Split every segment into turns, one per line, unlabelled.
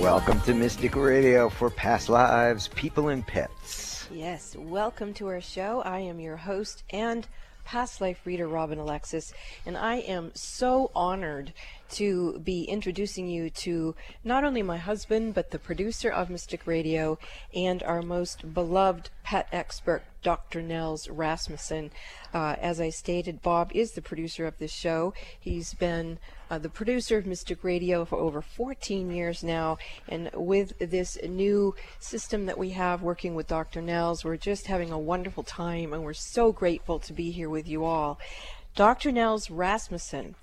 Welcome to Mystic Radio for past lives, people, and pets.
Yes, welcome to our show. I am your host and past life reader, Robin Alexis, and I am so honored to be introducing you to not only my husband, but the producer of Mystic Radio and our most beloved pet expert, Dr. Nels Rasmussen. Uh, as I stated, Bob is the producer of this show. He's been uh, the producer of Mystic Radio for over 14 years now, and with this new system that we have working with Dr. Nels, we're just having a wonderful time, and we're so grateful to be here with you all. Dr. Nels Rasmussen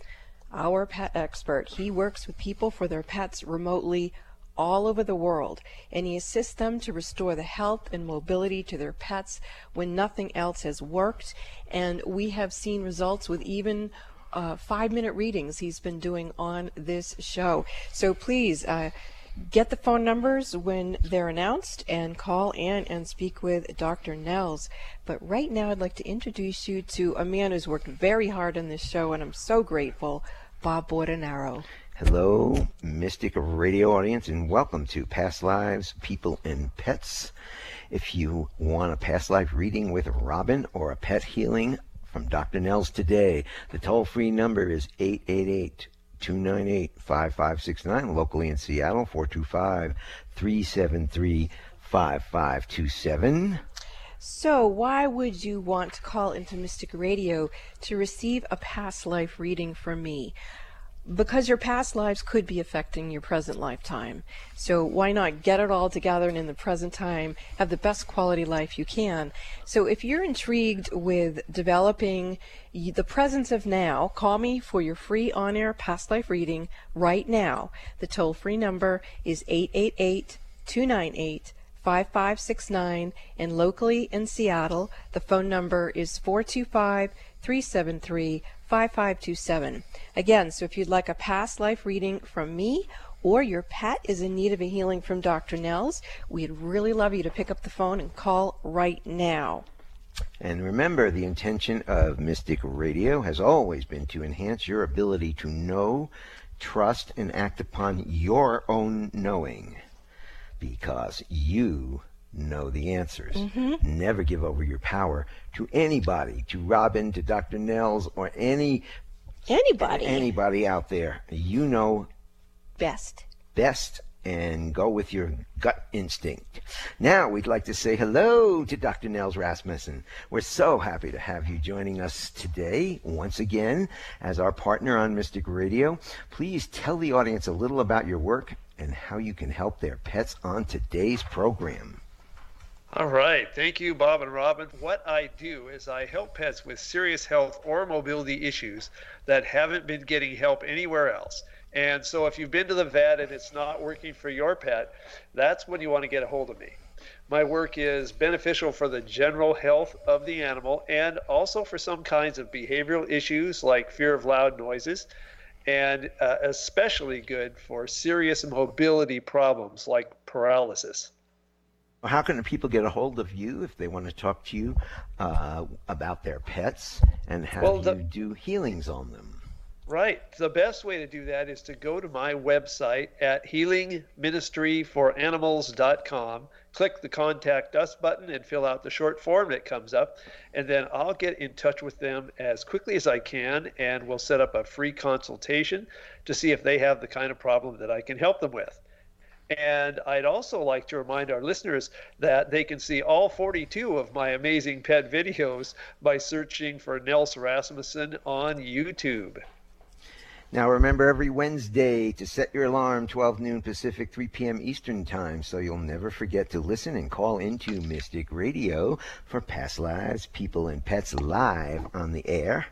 our pet expert. He works with people for their pets remotely all over the world, and he assists them to restore the health and mobility to their pets when nothing else has worked. And we have seen results with even uh, five minute readings he's been doing on this show. So please, uh, get the phone numbers when they're announced and call in and speak with Dr. Nels. But right now, I'd like to introduce you to a man who's worked very hard on this show, and I'm so grateful. Bob Bordenaro.
Hello, Mystic Radio audience, and welcome to Past Lives, People, and Pets. If you want a past life reading with Robin or a pet healing from Dr. Nels today, the toll free number is 888 298 5569, locally in Seattle, 425 373 5527.
So, why would you want to call into Mystic Radio to receive a past life reading from me? Because your past lives could be affecting your present lifetime. So, why not get it all together and in the present time have the best quality life you can? So, if you're intrigued with developing the presence of now, call me for your free on air past life reading right now. The toll free number is 888 298 5569 and locally in Seattle, the phone number is 425 373 5527. Again, so if you'd like a past life reading from me or your pet is in need of a healing from Dr. Nels, we'd really love you to pick up the phone and call right now.
And remember, the intention of Mystic Radio has always been to enhance your ability to know, trust, and act upon your own knowing because you know the answers.
Mm-hmm.
Never give over your power to anybody, to Robin, to Dr. Nels, or any
anybody
anybody out there. You know
best.
Best and go with your gut instinct. Now, we'd like to say hello to Dr. Nels Rasmussen. We're so happy to have you joining us today once again as our partner on Mystic Radio. Please tell the audience a little about your work and how you can help their pets on today's program.
All right. Thank you, Bob and Robin. What I do is I help pets with serious health or mobility issues that haven't been getting help anywhere else. And so if you've been to the vet and it's not working for your pet, that's when you want to get a hold of me. My work is beneficial for the general health of the animal and also for some kinds of behavioral issues like fear of loud noises and uh, especially good for serious mobility problems like paralysis.
How can people get a hold of you if they want to talk to you uh, about their pets and how well, the, you do healings on them?
Right. The best way to do that is to go to my website at healingministryforanimals.com click the contact us button and fill out the short form that comes up and then i'll get in touch with them as quickly as i can and we'll set up a free consultation to see if they have the kind of problem that i can help them with and I'd also like to remind our listeners that they can see all 42 of my amazing pet videos by searching for Nels Rasmussen on YouTube.
Now remember every Wednesday to set your alarm 12 noon Pacific, 3 p.m. Eastern Time so you'll never forget to listen and call into Mystic Radio for past lives, people, and pets live on the air.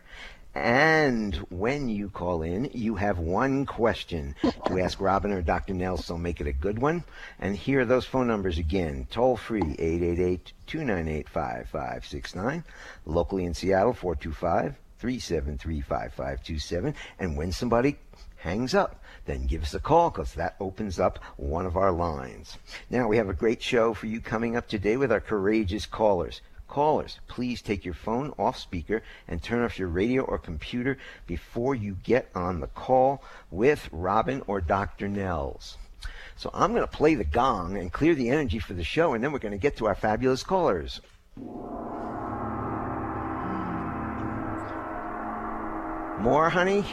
And when you call in, you have one question to ask Robin or Dr. Nelson. Make it a good one. And here are those phone numbers again. Toll free 888 298 5569. Locally in Seattle 425 373 5527. And when somebody hangs up, then give us a call because that opens up one of our lines. Now, we have a great show for you coming up today with our courageous callers. Callers, please take your phone off speaker and turn off your radio or computer before you get on the call with Robin or Dr. Nels. So I'm going to play the gong and clear the energy for the show, and then we're going to get to our fabulous callers. More, honey?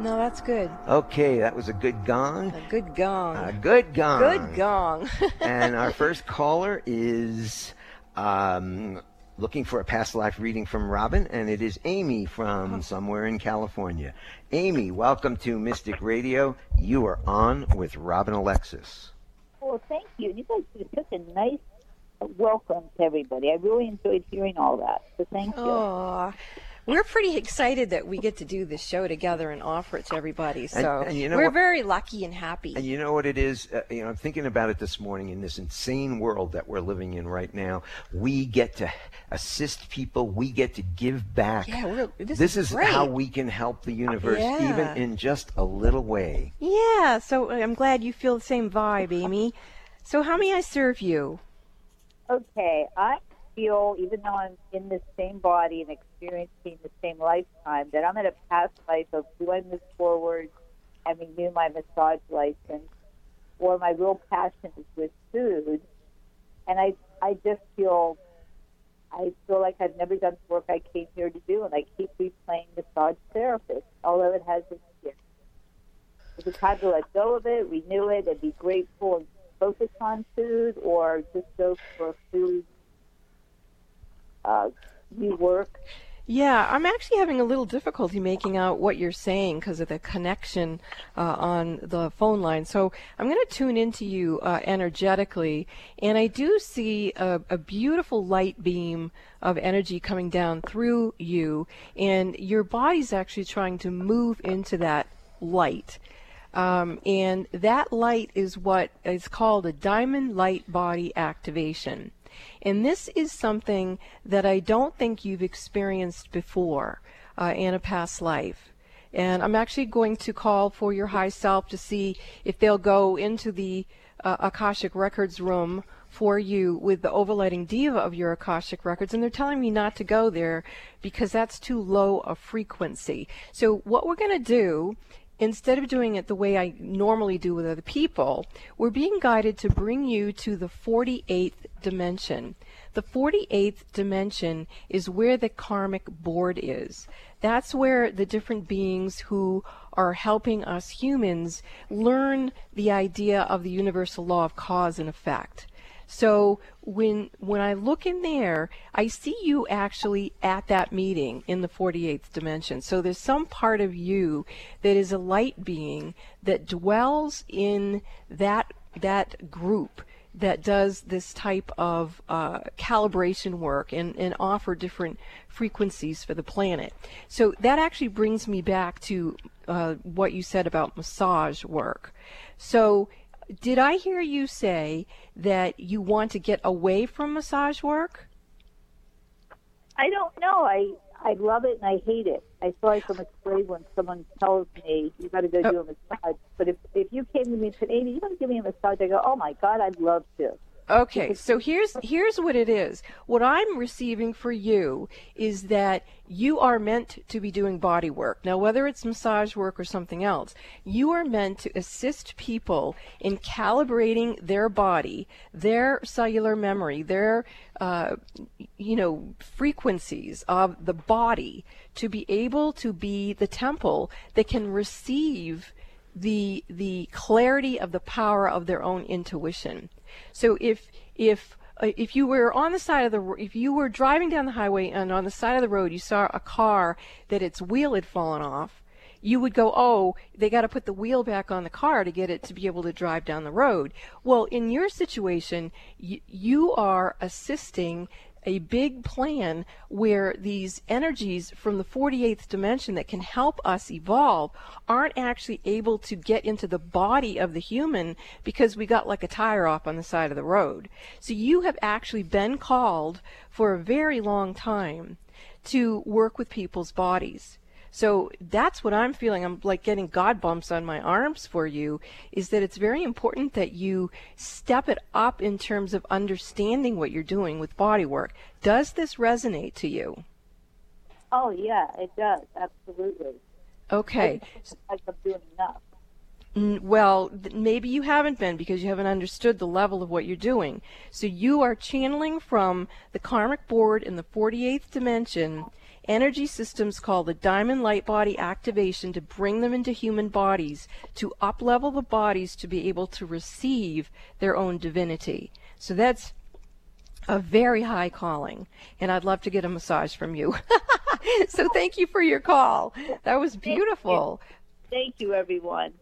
No, that's good.
Okay, that was a good gong.
A good gong.
A good gong.
Good gong.
and our first caller is um, looking for a past life reading from Robin, and it is Amy from somewhere in California. Amy, welcome to Mystic Radio. You are on with Robin Alexis.
Well, thank you. You guys did such a nice welcome to everybody. I really enjoyed hearing all that. So thank you.
Oh, we're pretty excited that we get to do this show together and offer it to everybody. So
and you know
we're
what-
very lucky and happy.
And you know what it is? Uh, you know, I'm thinking about it this morning in this insane world that we're living in right now. We get to assist people. We get to give back.
Yeah, we're- this
this
is
is
great.
how we can help the universe,
Yeah.
even in just a little way.
yeah, so I'm glad you feel the same vibe, Amy. So how may I serve you?
Okay, I feel, even though I'm in the same body and experiencing the same lifetime, that I'm in a past life of do I move forward and renew my massage license, or my real passion is with food, and I I just feel. I feel like I've never done the work I came here to do, and I keep replaying massage therapist, although it has its gifts. Is it time to let go of it, renew it, and be grateful and focus on food, or just go for food uh, new work?
Yeah, I'm actually having a little difficulty making out what you're saying because of the connection uh, on the phone line. So I'm going to tune into you uh, energetically, and I do see a, a beautiful light beam of energy coming down through you, and your body's actually trying to move into that light. Um, and that light is what is called a diamond light body activation. And this is something that I don't think you've experienced before uh, in a past life. And I'm actually going to call for your high self to see if they'll go into the uh, Akashic Records room for you with the overlighting diva of your Akashic Records. And they're telling me not to go there because that's too low a frequency. So, what we're going to do instead of doing it the way I normally do with other people, we're being guided to bring you to the 48th dimension. The 48th dimension is where the karmic board is. That's where the different beings who are helping us humans learn the idea of the universal law of cause and effect. So when when I look in there, I see you actually at that meeting in the 48th dimension. So there's some part of you that is a light being that dwells in that that group that does this type of uh, calibration work and, and offer different frequencies for the planet. So that actually brings me back to uh, what you said about massage work. So did I hear you say that you want to get away from massage work?
I don't know. I I love it and I hate it. I feel like I'm afraid when someone tells me you got to go do a massage. But if if you came to me and said, "Amy, you want to give me a massage?" I go, "Oh my God, I'd love to."
Okay, so here's here's what it is. What I'm receiving for you is that you are meant to be doing body work. Now, whether it's massage work or something else, you are meant to assist people in calibrating their body, their cellular memory, their uh, you know frequencies of the body to be able to be the temple that can receive the the clarity of the power of their own intuition. So if if uh, if you were on the side of the if you were driving down the highway and on the side of the road you saw a car that its wheel had fallen off, you would go, "Oh, they got to put the wheel back on the car to get it to be able to drive down the road." Well, in your situation, you are assisting a big plan where these energies from the 48th dimension that can help us evolve aren't actually able to get into the body of the human because we got like a tire off on the side of the road. So you have actually been called for a very long time to work with people's bodies. So that's what I'm feeling. I'm like getting God bumps on my arms for you is that it's very important that you step it up in terms of understanding what you're doing with body work. Does this resonate to you?
Oh yeah, it does absolutely.
Okay.
Like I'm doing enough.
Well, maybe you haven't been because you haven't understood the level of what you're doing. So you are channeling from the karmic board in the 48th dimension energy systems call the diamond light body activation to bring them into human bodies, to uplevel the bodies to be able to receive their own divinity. So that's a very high calling, and I'd love to get a massage from you. so thank you for your call. That was beautiful.
Thank you, everyone.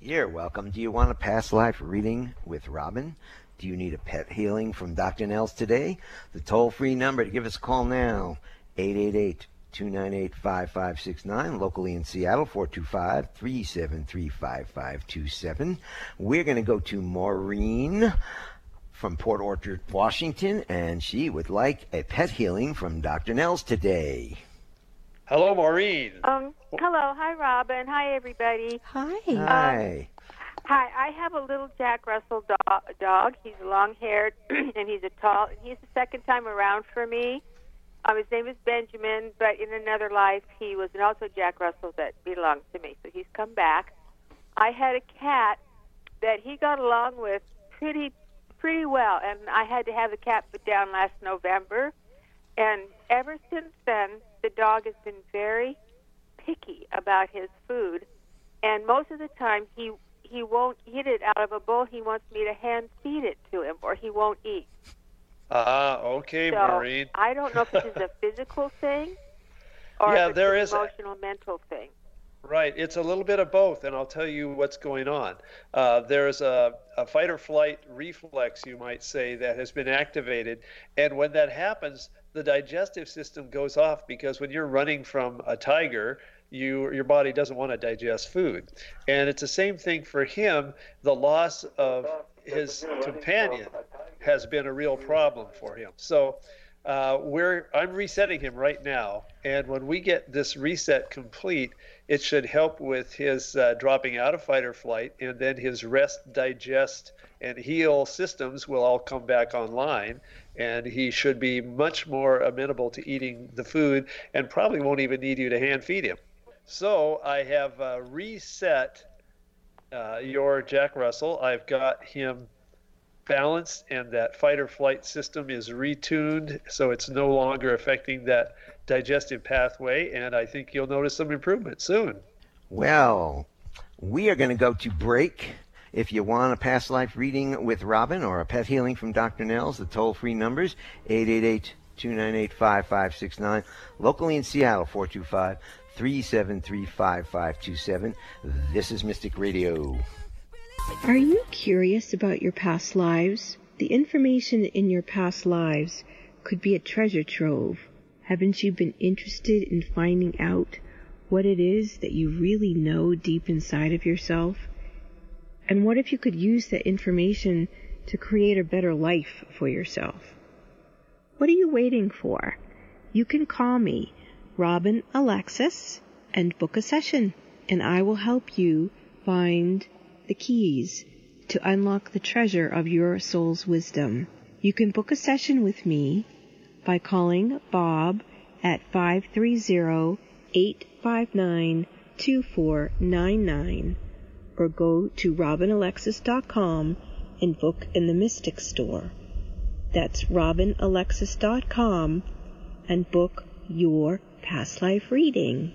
You're welcome. Do you want a past life reading with Robin? Do you need a pet healing from Dr. Nels today? The toll free number to give us a call now 888 298 5569. Locally in Seattle, 425 373 5527. We're going to go to Maureen from Port Orchard, Washington, and she would like a pet healing from Dr. Nels today.
Hello, Maureen.
Um, hello. Hi, Robin. Hi, everybody.
Hi.
Hi.
Hi. I have a little Jack Russell do- dog. He's long haired and he's a tall. He's the second time around for me. Um, his name is Benjamin, but in another life he was also Jack Russell that belonged to me. So he's come back. I had a cat that he got along with pretty pretty well, and I had to have the cat put down last November. And ever since then, the dog has been very picky about his food, and most of the time he he won't eat it out of a bowl. He wants me to hand feed it to him, or he won't eat.
Ah, okay,
so
Maureen.
I don't know if this is a physical thing or
Yeah,
if it's
there
an
is-
emotional, mental thing.
Right, it's a little bit of both, and I'll tell you what's going on. Uh, there's a, a fight or flight reflex, you might say, that has been activated, and when that happens, the digestive system goes off because when you're running from a tiger, you your body doesn't want to digest food, and it's the same thing for him. The loss of his companion has been a real problem for him. So uh, we're I'm resetting him right now, and when we get this reset complete, it should help with his uh, dropping out of fight or flight, and then his rest, digest, and heal systems will all come back online, and he should be much more amenable to eating the food, and probably won't even need you to hand feed him. So I have uh, reset uh, your Jack Russell. I've got him balanced and that fight or flight system is retuned so it's no longer affecting that digestive pathway and i think you'll notice some improvement soon
Well, we are going to go to break. If you want a past life reading with Robin or a pet healing from Dr. Nels, the toll free numbers 888 298 5569. Locally in Seattle, 425 373 5527. This is Mystic Radio.
Are you curious about your past lives? The information in your past lives could be a treasure trove. Haven't you been interested in finding out what it is that you really know deep inside of yourself? And what if you could use that information to create a better life for yourself? What are you waiting for? You can call me, Robin Alexis, and book a session, and I will help you find the keys to unlock the treasure of your soul's wisdom. You can book a session with me by calling Bob at 530-859-2499 or go to robinalexis.com and book in the Mystic Store. That's robinalexis.com and book your past life reading.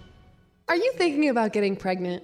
Are you thinking about getting pregnant?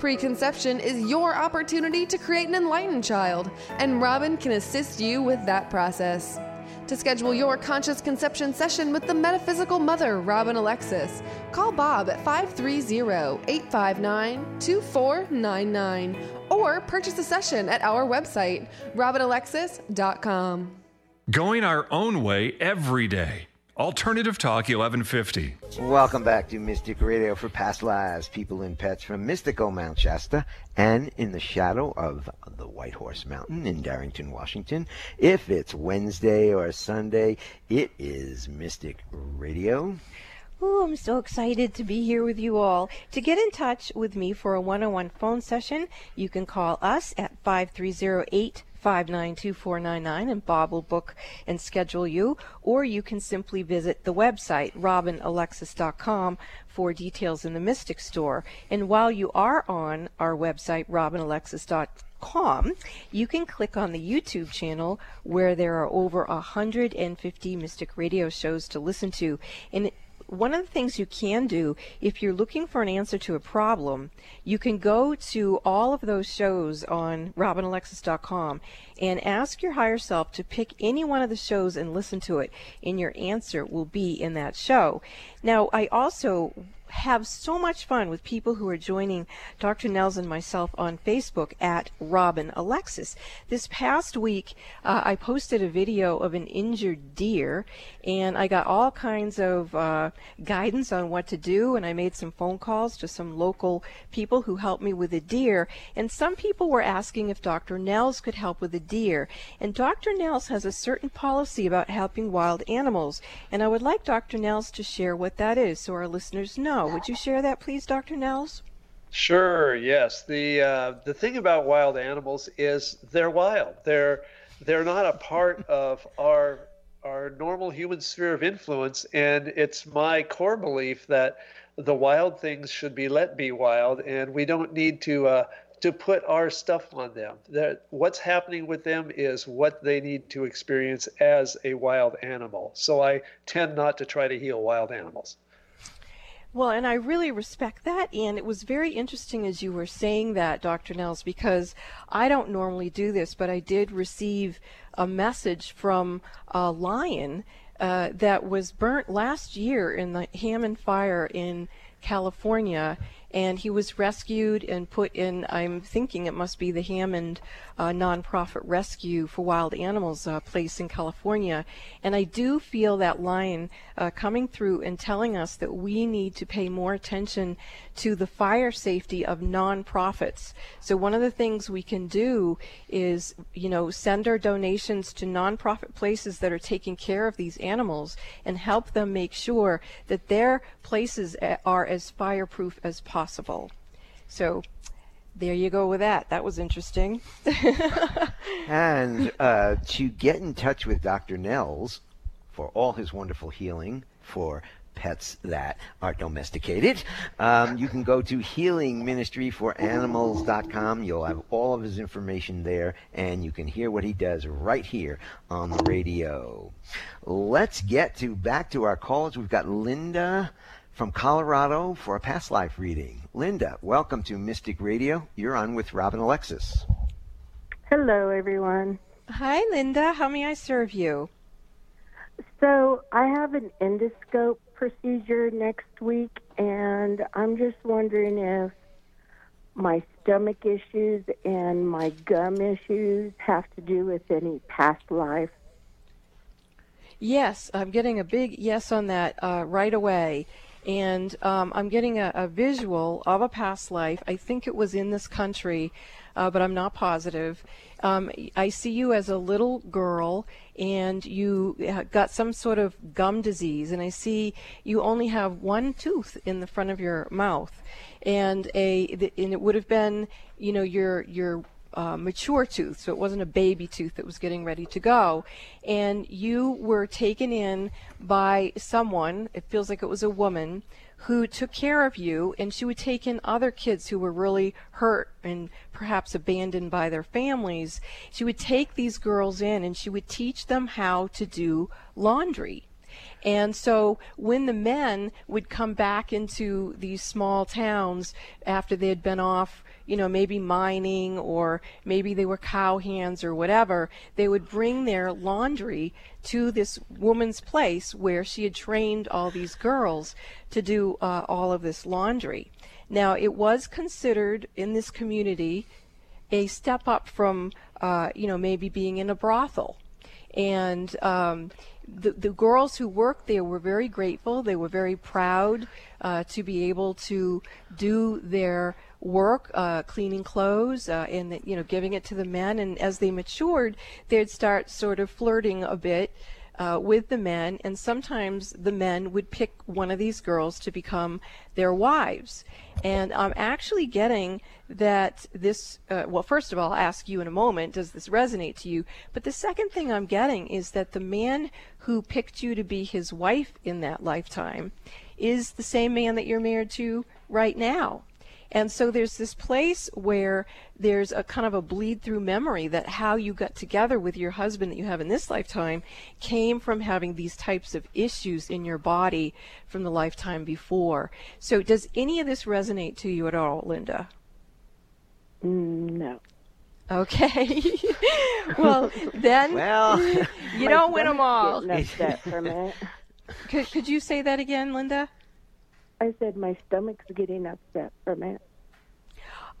Preconception is your opportunity to create an enlightened child, and Robin can assist you with that process. To schedule your conscious conception session with the metaphysical mother, Robin Alexis, call Bob at 530 859 2499 or purchase a session at our website, robinalexis.com.
Going our own way every day. Alternative Talk 1150.
Welcome back to Mystic Radio for Past Lives, People and Pets from mystical Mount Shasta and in the shadow of the White Horse Mountain in Darrington, Washington. If it's Wednesday or Sunday, it is Mystic Radio.
Oh, I'm so excited to be here with you all. To get in touch with me for a one on one phone session, you can call us at 5308 592499 and Bob will book and schedule you. Or you can simply visit the website robinalexis.com for details in the Mystic store. And while you are on our website robinalexis.com you can click on the YouTube channel where there are over 150 Mystic radio shows to listen to. And one of the things you can do if you're looking for an answer to a problem, you can go to all of those shows on robinalexis.com and ask your higher self to pick any one of the shows and listen to it, and your answer will be in that show. Now, I also have so much fun with people who are joining Dr. Nels and myself on Facebook at Robin Alexis. This past week, uh, I posted a video of an injured deer, and I got all kinds of uh, guidance on what to do, and I made some phone calls to some local people who helped me with the deer, and some people were asking if Dr. Nels could help with the deer, and Dr. Nels has a certain policy about helping wild animals, and I would like Dr. Nels to share what that is so our listeners know. Would you share that, please, Dr. Nels?
Sure. Yes. The uh, the thing about wild animals is they're wild. They're they're not a part of our our normal human sphere of influence, and it's my core belief that the wild things should be let be wild, and we don't need to uh, to put our stuff on them. That what's happening with them is what they need to experience as a wild animal. So I tend not to try to heal wild animals.
Well, and I really respect that. And it was very interesting as you were saying that, Dr. Nels, because I don't normally do this, but I did receive a message from a lion uh, that was burnt last year in the Hammond fire in California and he was rescued and put in i'm thinking it must be the hammond uh, nonprofit rescue for wild animals uh, place in california. And i do feel that line uh, coming through and telling us that we need to pay more attention to the fire safety of nonprofits. So one of the things we can do is you know send our donations to nonprofit places that are taking care of these animals and help them make sure that their places uh, are as fireproof as possible possible. So there you go with that. That was interesting.
and uh, to get in touch with Dr. Nels for all his wonderful healing for pets that are domesticated, um, you can go to healingministryforanimals.com. You'll have all of his information there, and you can hear what he does right here on the radio. Let's get to back to our calls. We've got Linda from Colorado for a past life reading. Linda, welcome to Mystic Radio. You're on with Robin Alexis.
Hello, everyone.
Hi, Linda. How may I serve you?
So, I have an endoscope procedure next week, and I'm just wondering if my stomach issues and my gum issues have to do with any past life?
Yes, I'm getting a big yes on that uh, right away. And um, I'm getting a, a, visual of a past life. I think it was in this country, uh, but I'm not positive. Um, I see you as a little girl, and you got some sort of gum disease, and I see you only have one tooth in the front of your mouth, and a and it would have been, you know, your your uh, mature tooth, so it wasn't a baby tooth that was getting ready to go. And you were taken in by someone, it feels like it was a woman, who took care of you, and she would take in other kids who were really hurt and perhaps abandoned by their families. She would take these girls in and she would teach them how to do laundry. And so when the men would come back into these small towns after they had been off you know, maybe mining or maybe they were cowhands or whatever, they would bring their laundry to this woman's place where she had trained all these girls to do uh, all of this laundry. Now, it was considered in this community a step up from, uh, you know, maybe being in a brothel. And um, the, the girls who worked there were very grateful. They were very proud uh, to be able to do their work, uh, cleaning clothes, uh, and you know, giving it to the men. And as they matured, they'd start sort of flirting a bit. Uh, with the men, and sometimes the men would pick one of these girls to become their wives. And I'm actually getting that this, uh, well, first of all, I'll ask you in a moment, does this resonate to you? But the second thing I'm getting is that the man who picked you to be his wife in that lifetime is the same man that you're married to right now. And so there's this place where there's a kind of a bleed through memory that how you got together with your husband that you have in this lifetime came from having these types of issues in your body from the lifetime before. So does any of this resonate to you at all, Linda?
Mm, no.
Okay. well, then
well,
you don't win them all. Could, could you say that again, Linda?
I said my stomach's getting upset from it.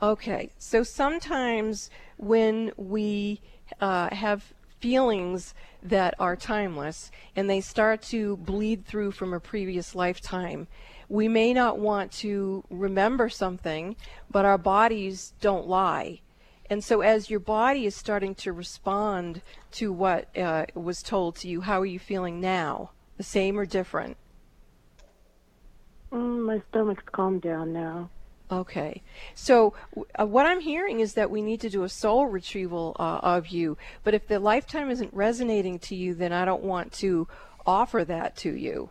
Okay, so sometimes when we uh, have feelings that are timeless and they start to bleed through from a previous lifetime, we may not want to remember something, but our bodies don't lie. And so, as your body is starting to respond to what uh, was told to you, how are you feeling now? The same or different?
Mm, my stomach's calmed down now.
Okay. So, uh, what I'm hearing is that we need to do a soul retrieval uh, of you. But if the lifetime isn't resonating to you, then I don't want to offer that to you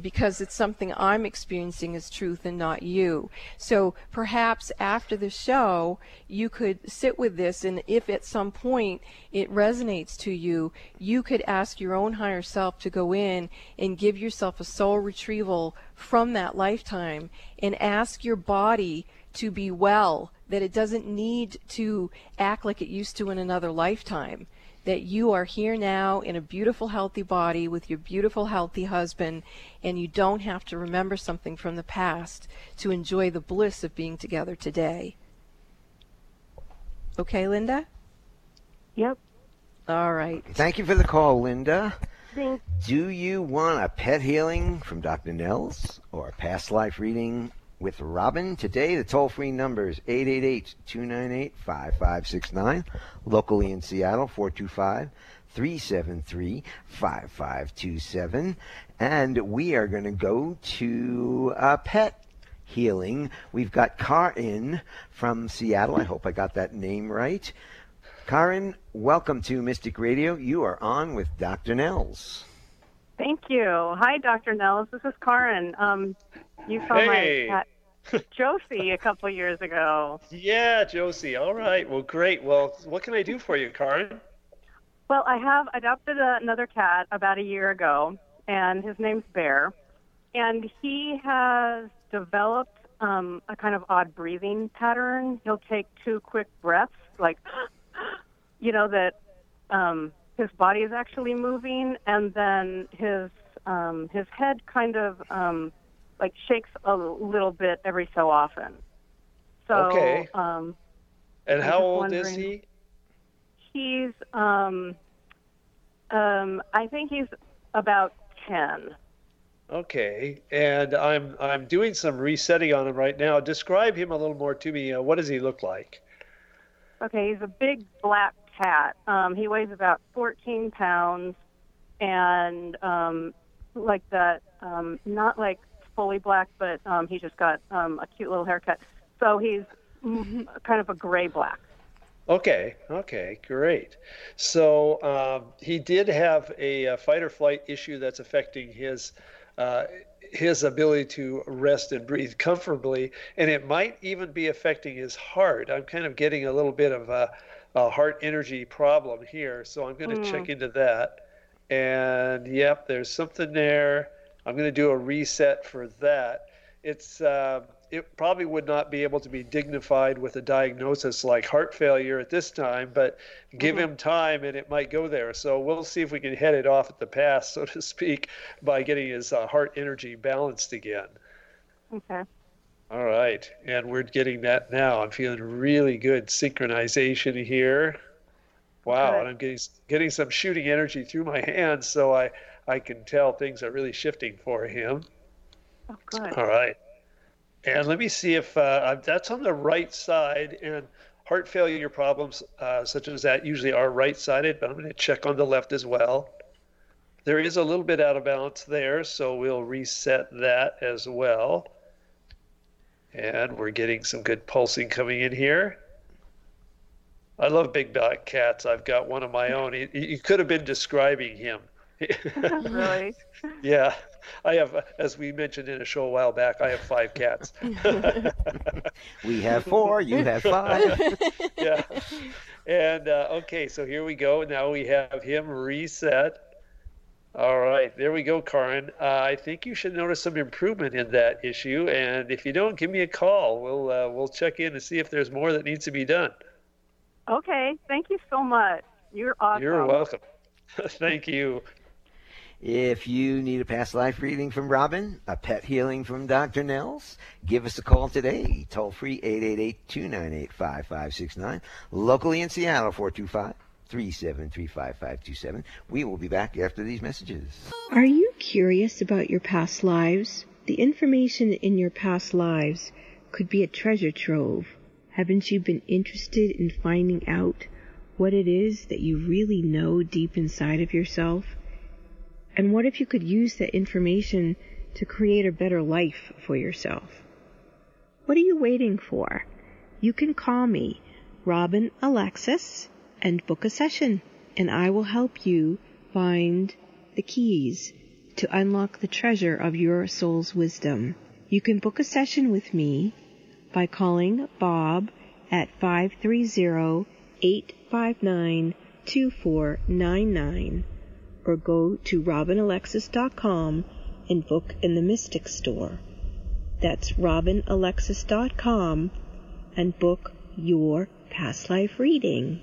because it's something I'm experiencing as truth and not you. So perhaps after the show, you could sit with this, and if at some point it resonates to you, you could ask your own higher self to go in and give yourself a soul retrieval from that lifetime and ask your body to be well, that it doesn't need to act like it used to in another lifetime that you are here now in a beautiful, healthy body with your beautiful, healthy husband, and you don't have to remember something from the past to enjoy the bliss of being together today. Okay, Linda?
Yep.
All right.
Thank you for the call, Linda.
Thanks.
Do you want a pet healing from Dr. Nels or a past life reading with Robin. Today, the toll free number is 888 298 5569. Locally in Seattle, 425 373 5527. And we are going to go to a pet healing. We've got Karin from Seattle. I hope I got that name right. Karin, welcome to Mystic Radio. You are on with Dr. Nels.
Thank you. Hi, Dr. Nels. This is Karin. Um, you saw
hey.
my cat Josie a couple years ago.
Yeah, Josie. All right. Well, great. Well, what can I do for you, Karin?
Well, I have adopted another cat about a year ago, and his name's Bear. And he has developed um, a kind of odd breathing pattern. He'll take two quick breaths, like, you know, that um, his body is actually moving, and then his um, his head kind of um, like shakes a little bit every so often. So
Okay.
um,
And
I'm
how old is he?
He's um um I think he's about ten.
Okay, and I'm I'm doing some resetting on him right now. Describe him a little more to me. Uh, what does he look like?
Okay, he's a big black cat. Um, he weighs about 14 pounds, and um, like that, um, not like fully black, but um, he just got um, a cute little haircut. So he's mm, kind of a gray black.
Okay, okay, great. So um, he did have a, uh fight or flight issue that's affecting his uh, his ability to rest and breathe comfortably, and it might even be affecting his heart. I'm kind of getting a little bit of a, a heart energy problem here, so I'm going to
Hmm.
check into that. And yep, there's something there. I'm going to do a reset for that. It's uh, it probably would not be able to be dignified with a diagnosis like heart failure at this time, but give him time and it might go there. So we'll see if we can head it off at the pass, so to speak, by getting his uh, heart energy balanced again.
Okay.
All right, and we're getting that now. I'm feeling really good synchronization here. Wow,
Good.
and I'm getting getting some shooting energy through my hands, so I I can tell things are really shifting for him.
Oh, good.
All right. And let me see if uh, that's on the right side. And heart failure problems uh, such as that usually are right sided, but I'm going to check on the left as well. There is a little bit out of balance there, so we'll reset that as well. And we're getting some good pulsing coming in here. I love big black cats. I've got one of my own. You- You could have been describing him.
really?
Yeah, I have, as we mentioned in a show a while back, I have five cats.
We have four, you have five.
yeah. And uh, okay, so here we go. Now we have him reset. All right, there we go, Karin. Uh, I think you should notice some improvement in that issue, and if you don't, give me a call. We'll uh, we'll check in and see if there's more that needs to be done.
Okay. Thank you so much. You're awesome.
You're welcome. Thank you.
If you need a past life reading from Robin, a pet healing from Dr. Nels, give us a call today. Toll free 888-298-5569. Locally in Seattle 425 373 5527. We will be back after these messages.
Are you curious about your past lives? The information in your past lives could be a treasure trove. Haven't you been interested in finding out what it is that you really know deep inside of yourself? And what if you could use that information to create a better life for yourself? What are you waiting for? You can call me, Robin Alexis, and book a session, and I will help you find the keys to unlock the treasure of your soul's wisdom. You can book a session with me by calling Bob at 530-859-2499 or go to robinalexis.com and book in the Mystic Store. That's robinalexis.com and book your past life reading.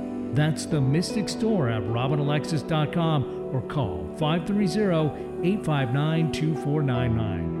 That's the Mystic Store at robinalexis.com or call 530 859 2499.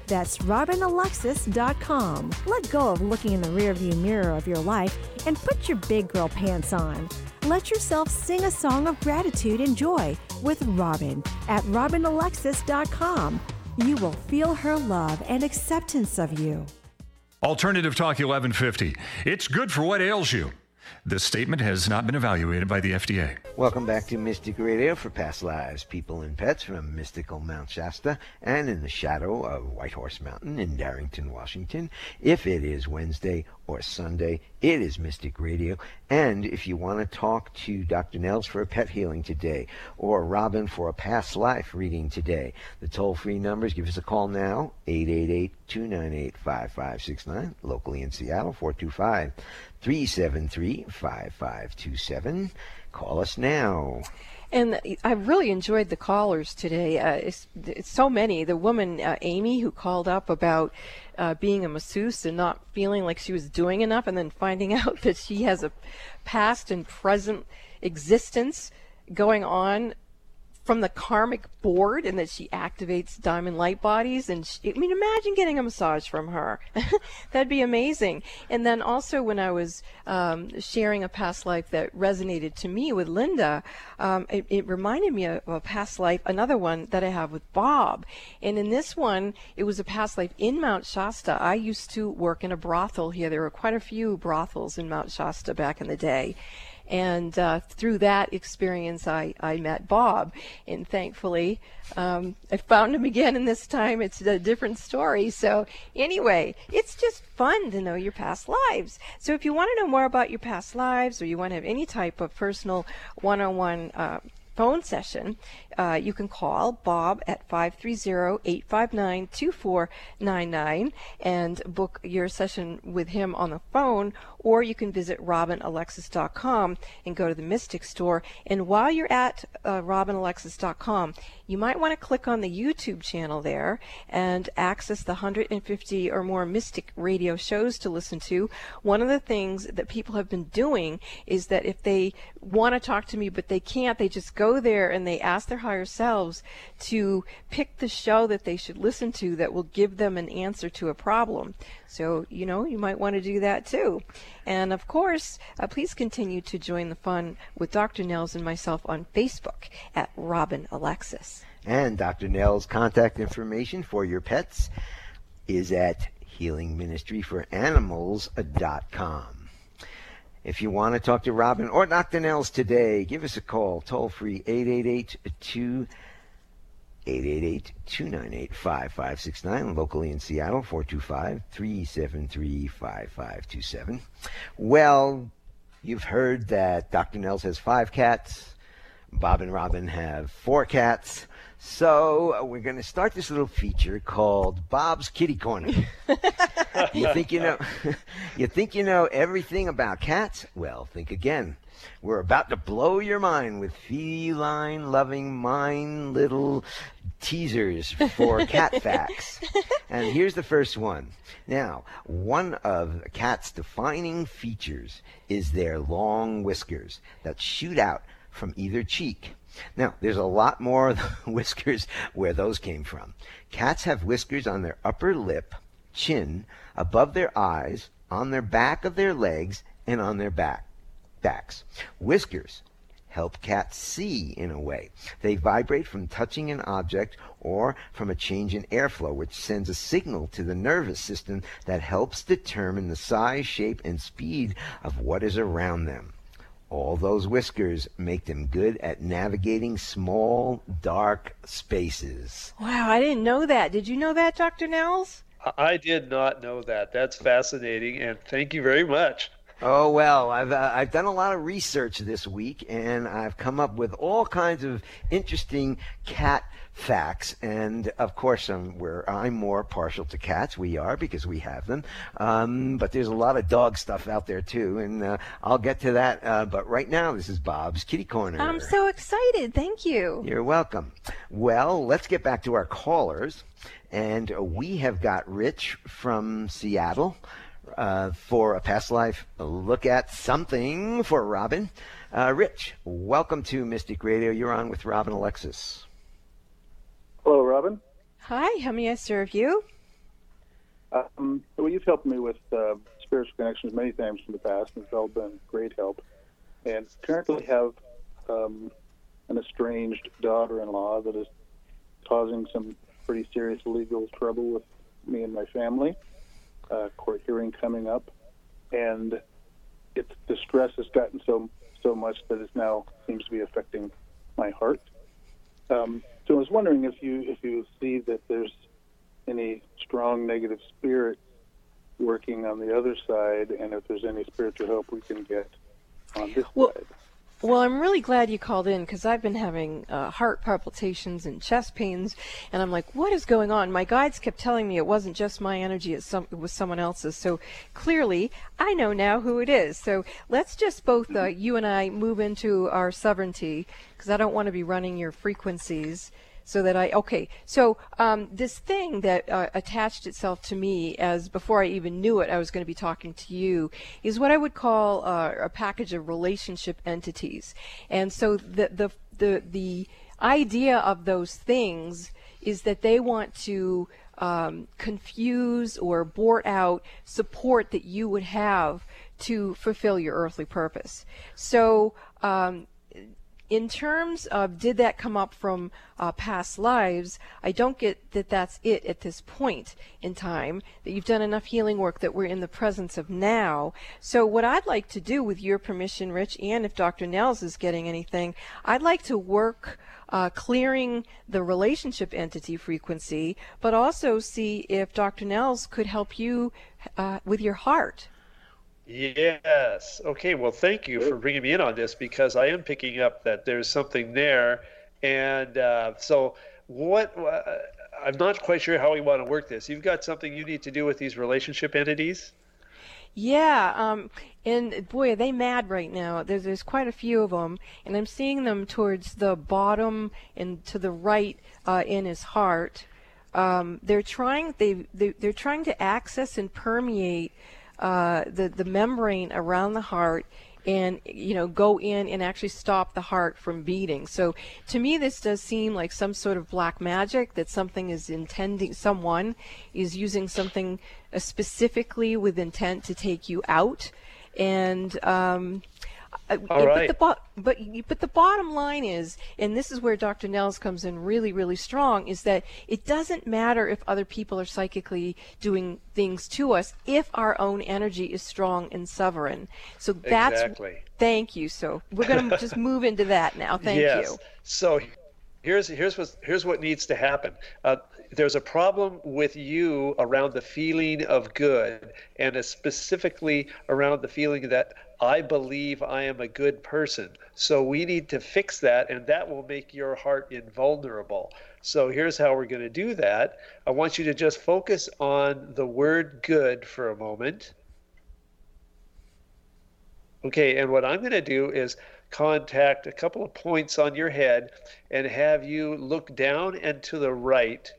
That's robinalexis.com. Let go of looking in the rearview mirror of your life and put your big girl pants on. Let yourself sing a song of gratitude and joy with Robin at robinalexis.com. You will feel her love and acceptance of you.
Alternative Talk 1150. It's good for what ails you. This statement has not been evaluated by the FDA.
Welcome back to Mystic Radio for Past Lives, People and Pets from mystical Mount Shasta and in the shadow of White Horse Mountain in Darrington, Washington. If it is Wednesday or Sunday, it is Mystic Radio. And if you want to talk to Dr. Nels for a pet healing today or Robin for a past life reading today, the toll free numbers, give us a call now 888 298 5569, locally in Seattle 425 373 5527. Call us now.
And I really enjoyed the callers today. Uh, it's, it's, so many. The woman, uh, Amy, who called up about uh, being a masseuse and not feeling like she was doing enough, and then finding out that she has a past and present existence going on from the karmic board and that she activates diamond light bodies and she, i mean imagine getting a massage from her. That'd be amazing. And then also when i was um, sharing a past life that resonated to me with linda um, it, it, reminded me of a past life another one that i have with bob. And in this one it was a past life in mount shasta. I used to work in a brothel here. There were quite a few brothels in mount shasta back in the day and uh, through that experience, I, I met Bob. And thankfully, um, I found him again, and this time it's a different story. So, anyway, it's just fun to know your past lives. So, if you want to know more about your past lives or you want to have any type of personal one on one phone session, uh, you can call Bob at 530-859-2499 and book your session with him on the phone, or you can visit robinalexis.com and go to the Mystic Store. And while you're at uh, robinalexis.com, you might want to click on the YouTube channel there and access the 150 or more Mystic radio shows to listen to. One of the things that people have been doing is that if they want to talk to me but they can't, they just go there and they ask their higher selves to pick the show that they should listen to that will give them an answer to a problem. So, you know, you might want to do that too. And of course, uh, please continue to join the fun with Dr. Nels and myself on Facebook at Robin Alexis.
And Dr. Nels' contact information for your pets is at healingministryforanimals.com. If you want to talk to Robin or Dr. Nels today, give us a call, toll free 888 298 5569 locally in Seattle 425 373 5527. Well, you've heard that Dr. Nels has five cats, Bob and Robin have four cats. So uh, we're going to start this little feature called Bob's Kitty Corner. you think you know you think you know everything about cats? Well, think again. We're about to blow your mind with feline loving mind little teasers for cat facts. And here's the first one. Now, one of a cat's defining features is their long whiskers that shoot out from either cheek. Now, there's a lot more whiskers where those came from. Cats have whiskers on their upper lip, chin, above their eyes, on their back of their legs, and on their back backs. Whiskers help cats see in a way. They vibrate from touching an object or from a change in airflow, which sends a signal to the nervous system that helps determine the size, shape, and speed of what is around them. All those whiskers make them good at navigating small, dark spaces.
Wow, I didn't know that. Did you know that, Dr. Nels?
I did not know that. That's fascinating, and thank you very much.
Oh well, I've uh, I've done a lot of research this week, and I've come up with all kinds of interesting cat facts. And of course, um, where I'm more partial to cats, we are because we have them. Um, but there's a lot of dog stuff out there too, and uh, I'll get to that. Uh, but right now, this is Bob's Kitty Corner.
I'm so excited. Thank you.
You're welcome. Well, let's get back to our callers, and we have got Rich from Seattle uh, for a past life look at something for Robin. Uh, Rich, welcome to Mystic Radio. You're on with Robin Alexis.
Hello, Robin.
Hi, how may I serve you?
Um, well, you've helped me with uh, spiritual connections many times in the past, and it's all been great help. And currently have um, an estranged daughter-in-law that is causing some pretty serious legal trouble with me and my family uh, court hearing coming up, and it's the stress has gotten so so much that it now seems to be affecting my heart. Um, so I was wondering if you if you see that there's any strong negative spirit working on the other side, and if there's any spiritual help we can get on this
well,
side.
Well, I'm really glad you called in because I've been having uh, heart palpitations and chest pains, and I'm like, what is going on? My guides kept telling me it wasn't just my energy; it, some, it was someone else's. So clearly, I know now who it is. So let's just both, uh, you and I, move into our sovereignty because I don't want to be running your frequencies so that I okay. So um, this thing that uh, attached itself to me as before I even knew it, I was going to be talking to you, is what I would call uh, a package of relationship entities. And so the the the the idea of those things is that they want to um, confuse or abort out support that you would have to fulfill your earthly purpose. So um, in terms of did that come up from uh, past lives, I don't get that that's it at this point in time, that you've done enough healing work that we're in the presence of now. So, what I'd like to do, with your permission, Rich, and if Dr. Nels is getting anything, I'd like to work. Uh, clearing the relationship entity frequency, but also see if Dr. Nels could help you uh, with your heart.
Yes. Okay. Well, thank you for bringing me in on this because I am picking up that there's something there, and uh, so what? Uh, I'm not quite sure how we want to work this. You've got something you need to do with these relationship entities.
Yeah, um, and boy, are they mad right now. There's there's quite a few of them, and I'm seeing them towards the bottom and to the right uh, in his heart. Um, they're trying they, they they're trying to access and permeate uh, the the membrane around the heart and you know go in and actually stop the heart from beating. So to me this does seem like some sort of black magic that something is intending someone is using something uh, specifically with intent to take you out. And um, uh,
right.
But the, bo- but, but the bottom line is, and this is where Dr. Nels comes in really, really strong, is that it doesn't matter if other people are psychically doing things to us if our own energy is strong and sovereign. So that's.
Exactly.
Thank you. So we're going to just move into that now. Thank
yes.
you.
So here's here's what here's what needs to happen. Uh, there's a problem with you around the feeling of good, and specifically around the feeling that I believe I am a good person. So we need to fix that, and that will make your heart invulnerable. So here's how we're going to do that. I want you to just focus on the word good for a moment. Okay, and what I'm going to do is contact a couple of points on your head and have you look down and to the right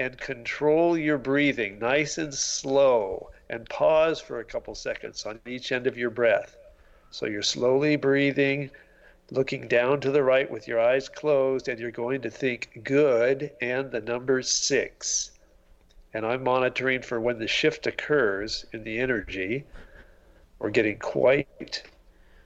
and control your breathing nice and slow and pause for a couple seconds on each end of your breath. So you're slowly breathing looking down to the right with your eyes closed, and you're going to think good and the number six. And I'm monitoring for when the shift occurs in the energy. We're getting quite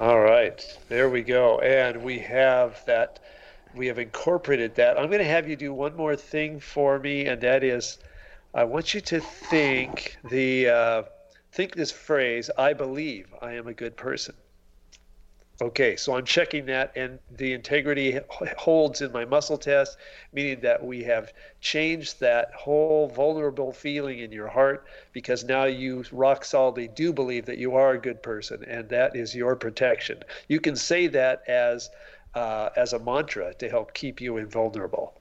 All right, there we go. And we have that, we have incorporated that. I'm going to have you do one more thing for me, and that is I want you to think the, uh, think this phrase, I believe I am a good person. Okay, so I'm checking that, and the integrity holds in my muscle test, meaning that we have changed that whole vulnerable feeling in your heart because now you rock solidly do believe that you are a good person, and that is your protection. You can say that as uh, as a mantra to help keep you invulnerable.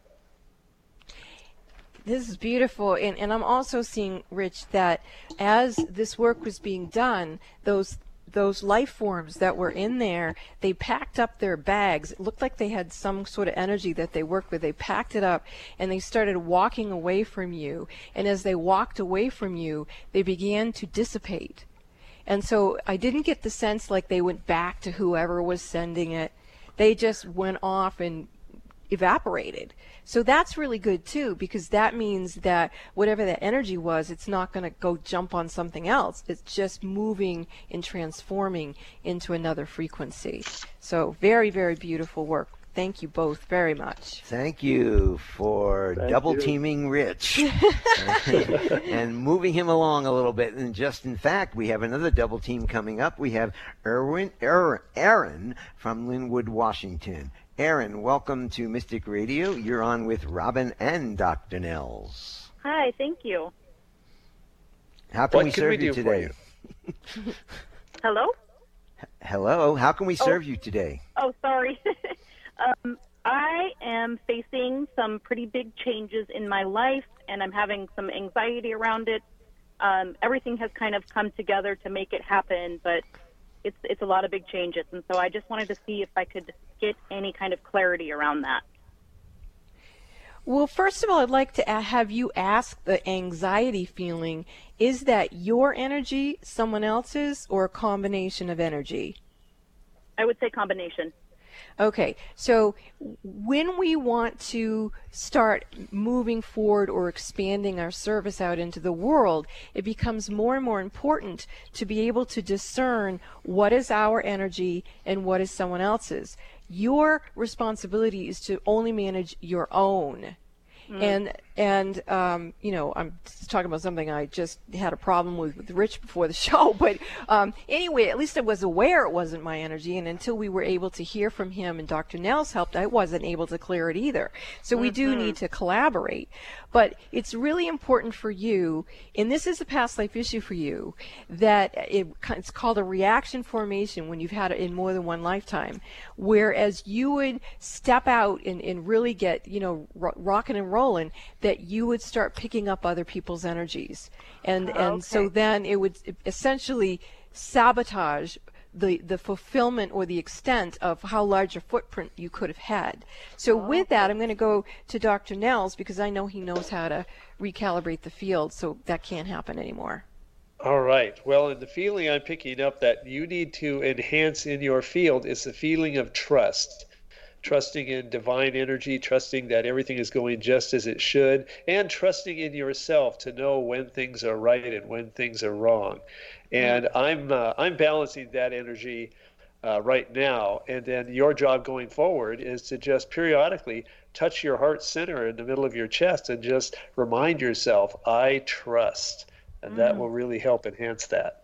This is beautiful. And, and I'm also seeing, Rich, that as this work was being done, those those life forms that were in there, they packed up their bags. It looked like they had some sort of energy that they worked with. They packed it up and they started walking away from you. And as they walked away from you, they began to dissipate. And so I didn't get the sense like they went back to whoever was sending it. They just went off and evaporated. So that's really good too, because that means that whatever that energy was, it's not going to go jump on something else. It's just moving and transforming into another frequency. So very, very beautiful work. Thank you both very much.
Thank you for
Thank
double
you.
teaming Rich and moving him along a little bit. And just in fact, we have another double team coming up. We have Erwin, Er- Aaron from Lynnwood, Washington. Aaron, welcome to Mystic Radio. You're on with Robin and Dr. Nels.
Hi, thank you.
How can
What
we
can
serve
we
you
do for
today?
Hello?
Hello, how can we
Oh.
serve you today?
Oh, sorry. um, I am facing some pretty big changes in my life, and I'm having some anxiety around it. Um, everything has kind of come together to make it happen, but it's it's a lot of big changes, and so I just wanted to see if I could get any kind of clarity around that.
Well, first of all, I'd like to have you ask the anxiety feeling is that your energy, someone else's, or a combination of energy?
I would say combination.
Okay, so when we want to start moving forward or expanding our service out into the world, it becomes more and more important to be able to discern what is our energy and what is someone else's. Your responsibility is to only manage your own.
Mm.
And and um, you know I'm talking about something I just had a problem with with Rich before the show, but um, anyway, at least I was aware it wasn't my energy, and until we were able to hear from him and Dr. Nels helped, I wasn't able to clear it either. So we do need to collaborate, but it's really important for you, and this is a past life issue for you, that it, it's called a reaction formation when you've had it in more than one lifetime, whereas you would step out and, and really get you know ro- rocking and rolling that you would start picking up other people's energies and ah, and so then it would essentially sabotage the the fulfillment or the extent of how large a footprint you could have had. So ah, with that, I'm going to go to Dr. Nels because I know he knows how to recalibrate the field, so that can't happen anymore.
All right. Well, and the feeling I'm picking up that you need to enhance in your field is the feeling of trust. Trusting in divine energy, trusting that everything is going just as it should, and trusting in yourself to know when things are right and when things are wrong. And I'm uh, I'm balancing that energy uh, right now. And then your job going forward is to just periodically touch your heart center in the middle of your chest and just remind yourself, I trust. And that
Mm.
will really help enhance that.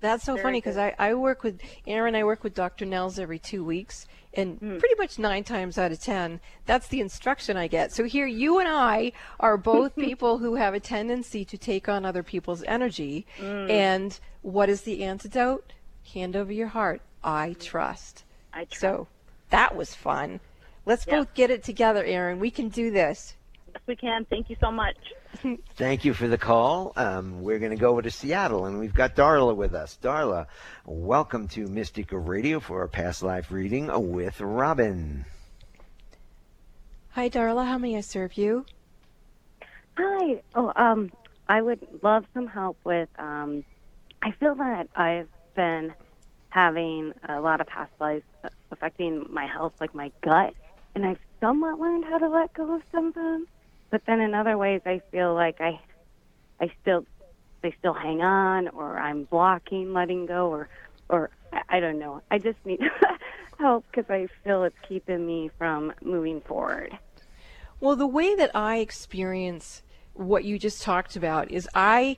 That's so
Very
funny because I, I work with Aaron, I work with Dr. Nels every two weeks, and pretty much nine times out of ten, that's the instruction I get. So here, you and I are both people who have a tendency to take on other people's energy.
Mm.
And what is the antidote? Hand over your heart. I trust.
I trust.
So that was fun. Let's
Yes.
both get it together, Aaron. We can do this.
Yes, we can. Thank you so much.
Thank you for the call. Um, we're going to go over to Seattle, and we've got Darla with us. Darla, welcome to Mystica Radio for our past life reading with Robin.
Hi, Darla. How may I serve you?
Hi. Oh, um, I would love some help with. Um, I feel that I've been having a lot of past lives affecting my health, like my gut, and I've somewhat learned how to let go of some of them. But then in other ways, I feel like I, I still, they still hang on, or I'm blocking letting go, or, or I, don't know. I just need help because I feel it's keeping me from moving forward.
Well, the way that I experience what you just talked about is I,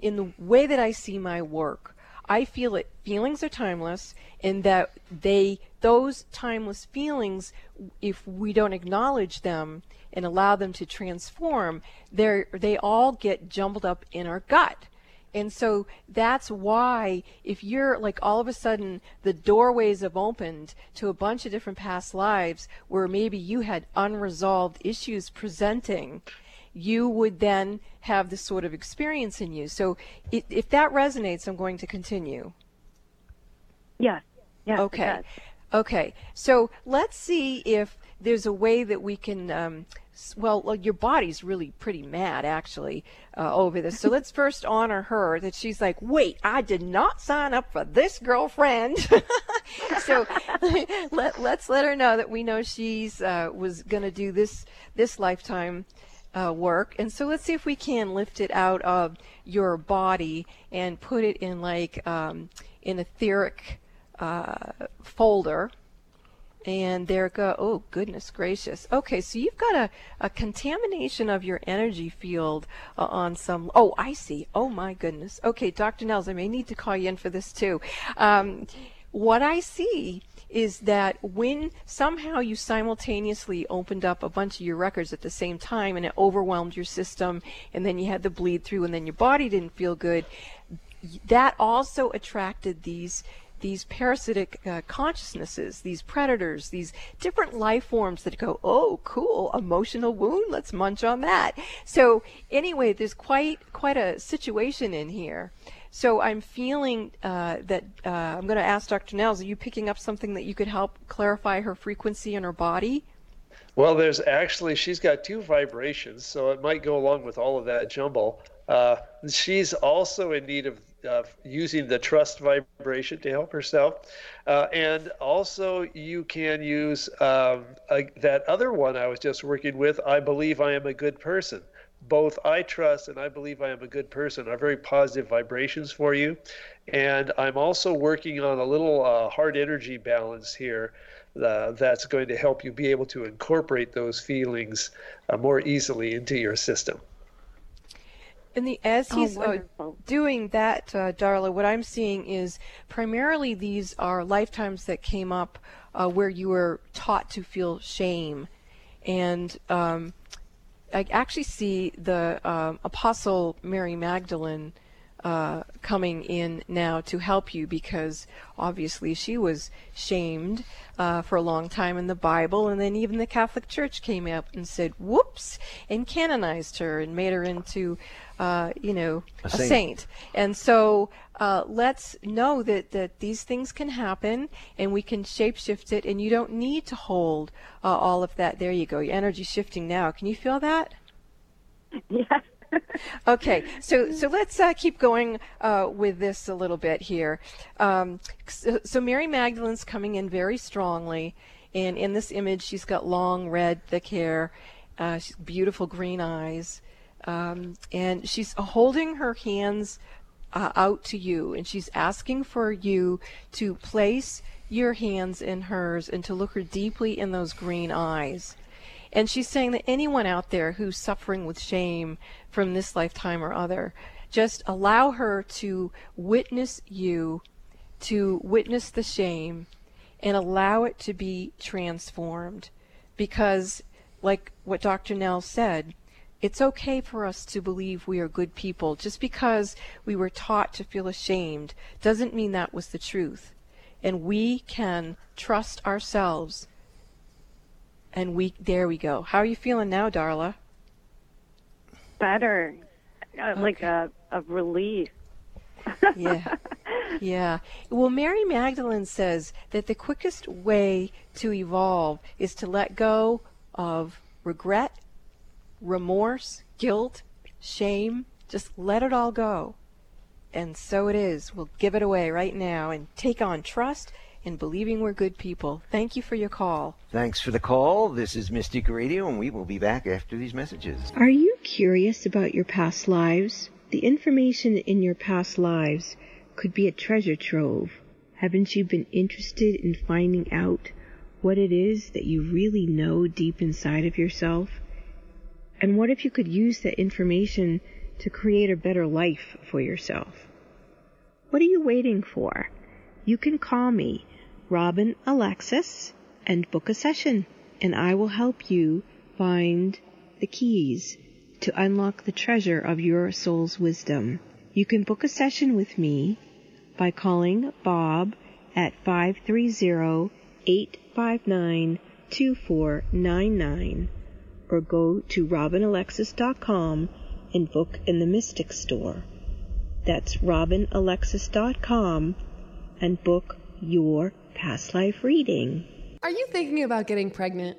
in the way that I see my work, I feel it. Feelings are timeless, and that they, those timeless feelings, if we don't acknowledge them and allow them to transform, they they all get jumbled up in our gut. And so that's why, if you're like all of a sudden the doorways have opened to a bunch of different past lives where maybe you had unresolved issues presenting, you would then have this sort of experience in you. So if that resonates, I'm going to continue.
Yes. Yes.
Okay. Okay. So let's see if there's a way that we can. Um, well, well, your body's really pretty mad actually uh, over this. So let's first honor her that she's like, wait, I did not sign up for this girlfriend. so let let's let her know that we know she's uh, was going to do this this lifetime uh, work. And so let's see if we can lift it out of your body and put it in like um, an etheric uh, folder. And there go. Oh, goodness gracious. Okay, so you've got a, a contamination of your energy field uh, on some. Oh, I see. Oh, my goodness. Okay, Dr. Nels, I may need to call you in for this too. Um, what I see is that when somehow you simultaneously opened up a bunch of your records at the same time and it overwhelmed your system, and then you had the bleed through, and then your body didn't feel good, that also attracted these these parasitic uh, consciousnesses, these predators, these different life forms that go, oh, cool, emotional wound, let's munch on that. So anyway, there's quite quite a situation in here. So I'm feeling uh, that uh, I'm going to ask Dr. Nels, are you picking up something that you could help clarify her frequency in her body?
Well, there's actually, she's got two vibrations, so it might go along with all of that jumble. Uh, she's also in need of, of using the trust vibration to help herself. Uh, and also, you can use um, a, that other one I was just working with I believe I am a good person. Both I trust and I believe I am a good person are very positive vibrations for you. And I'm also working on a little uh, heart energy balance here uh, that's going to help you be able to incorporate those feelings uh, more easily into your system.
And the as
Oh,
he's uh, doing that, uh, Darla, what I'm seeing is primarily these are lifetimes that came up uh, where you were taught to feel shame, and um, I actually see the um, Apostle Mary Magdalene uh, coming in now to help you because obviously she was shamed uh, for a long time in the Bible, and then even the Catholic Church came up and said, "Whoops," and canonized her and made her into, uh, you know,
A
a
saint.
saint. And so uh, let's know that, that these things can happen and we can shapeshift it, and you don't need to hold uh, all of that. There you go. Your energy shifting now. Can you feel that?
Yes.
Okay, so so let's uh, keep going uh, with this a little bit here. Um, so, so Mary Magdalene's coming in very strongly, and in this image, she's got long red, thick hair, uh, beautiful green eyes, um, and she's holding her hands uh, out to you, and she's asking for you to place your hands in hers and to look her deeply in those green eyes. And she's saying that anyone out there who's suffering with shame from this lifetime or other, just allow her to witness you, to witness the shame, and allow it to be transformed. Because, like what Dr. Nels said, it's okay for us to believe we are good people. Just because we were taught to feel ashamed doesn't mean that was the truth. And we can trust ourselves And we there we go. How are you feeling now, Darla?
Better, uh, like a, a relief.
yeah. Yeah. Well, Mary Magdalene says that the quickest way to evolve is to let go of regret, remorse, guilt, shame. Just let it all go. And so it is. We'll give it away right now and take on trust and believing we're good people. Thank you for your call.
Thanks for the call. This is Mystic Radio, and we will be back after these messages.
Are you curious about your past lives? The information in your past lives could be a treasure trove. Haven't you been interested in finding out what it is that you really know deep inside of yourself? And what if you could use that information to create a better life for yourself? What are you waiting for? You can call me, Robin Alexis, and book a session, and I will help you find the keys to unlock the treasure of your soul's wisdom. You can book a session with me by calling Bob at 530-859-2499 or go to robinalexis.com and book in the Mystic Store. That's robinalexis.com and book your past life reading.
Are you thinking about getting pregnant?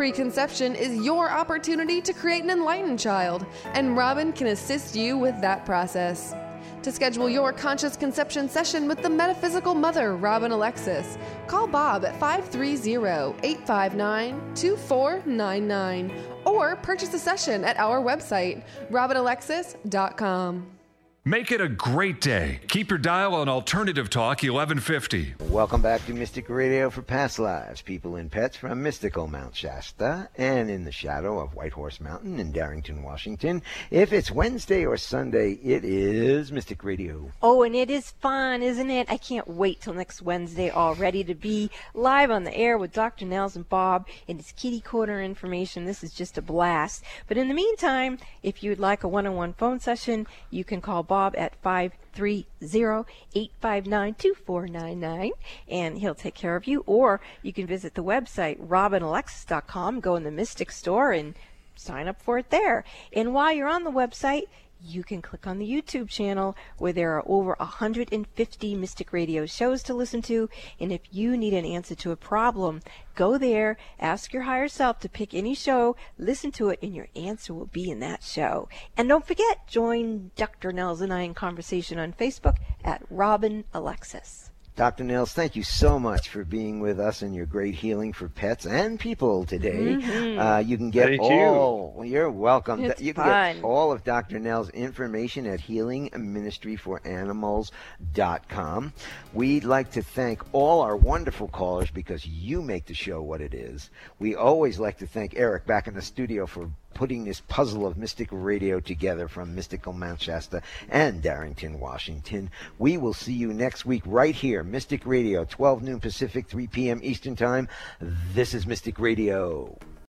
Preconception is your opportunity to create an enlightened child, and Robin can assist you with that process. To schedule your conscious conception session with the metaphysical mother, Robin Alexis, call Bob at 530 859 2499 or purchase a session at our website, robinalexis.com.
Make it a great day. Keep your dial on Alternative Talk 1150.
Welcome back to Mystic Radio for Past Lives, people and pets from mystical Mount Shasta and in the shadow of White Horse Mountain in Darrington, Washington. If it's Wednesday or Sunday, it is Mystic Radio.
Oh, and it is fun, isn't it? I can't wait till next Wednesday already to be live on the air with Dr. Nels and Bob and his kitty corner information. This is just a blast. But in the meantime, if you'd like a one-on-one phone session, you can call Bob at 530-859-2499 and he'll take care of you. Or you can visit the website robinalexis.com, go in the Mystic Store and sign up for it there. And while you're on the website, you can click on the YouTube channel where there are over 150 Mystic Radio shows to listen to. And if you need an answer to a problem, go there, ask your higher self to pick any show, listen to it, and your answer will be in that show. And don't forget, join Dr. Nels and I in conversation on Facebook at Robin Alexis.
Dr. Nels, thank you so much for being with us and your great healing for pets and people today.
Mhm.
Uh, you can get
Thank
all, well, you're welcome.
It's
you can
fun.
get all of Dr. Nels' information at healingministryforanimals.com. We'd like to thank all our wonderful callers because you make the show what it is. We always like to thank Eric back in the studio for putting this puzzle of Mystic Radio together from Mystical Shasta and Darrington, Washington. We will see you next week right here, Mystic Radio, 12 noon Pacific, 3 p.m. Eastern Time. This is Mystic Radio.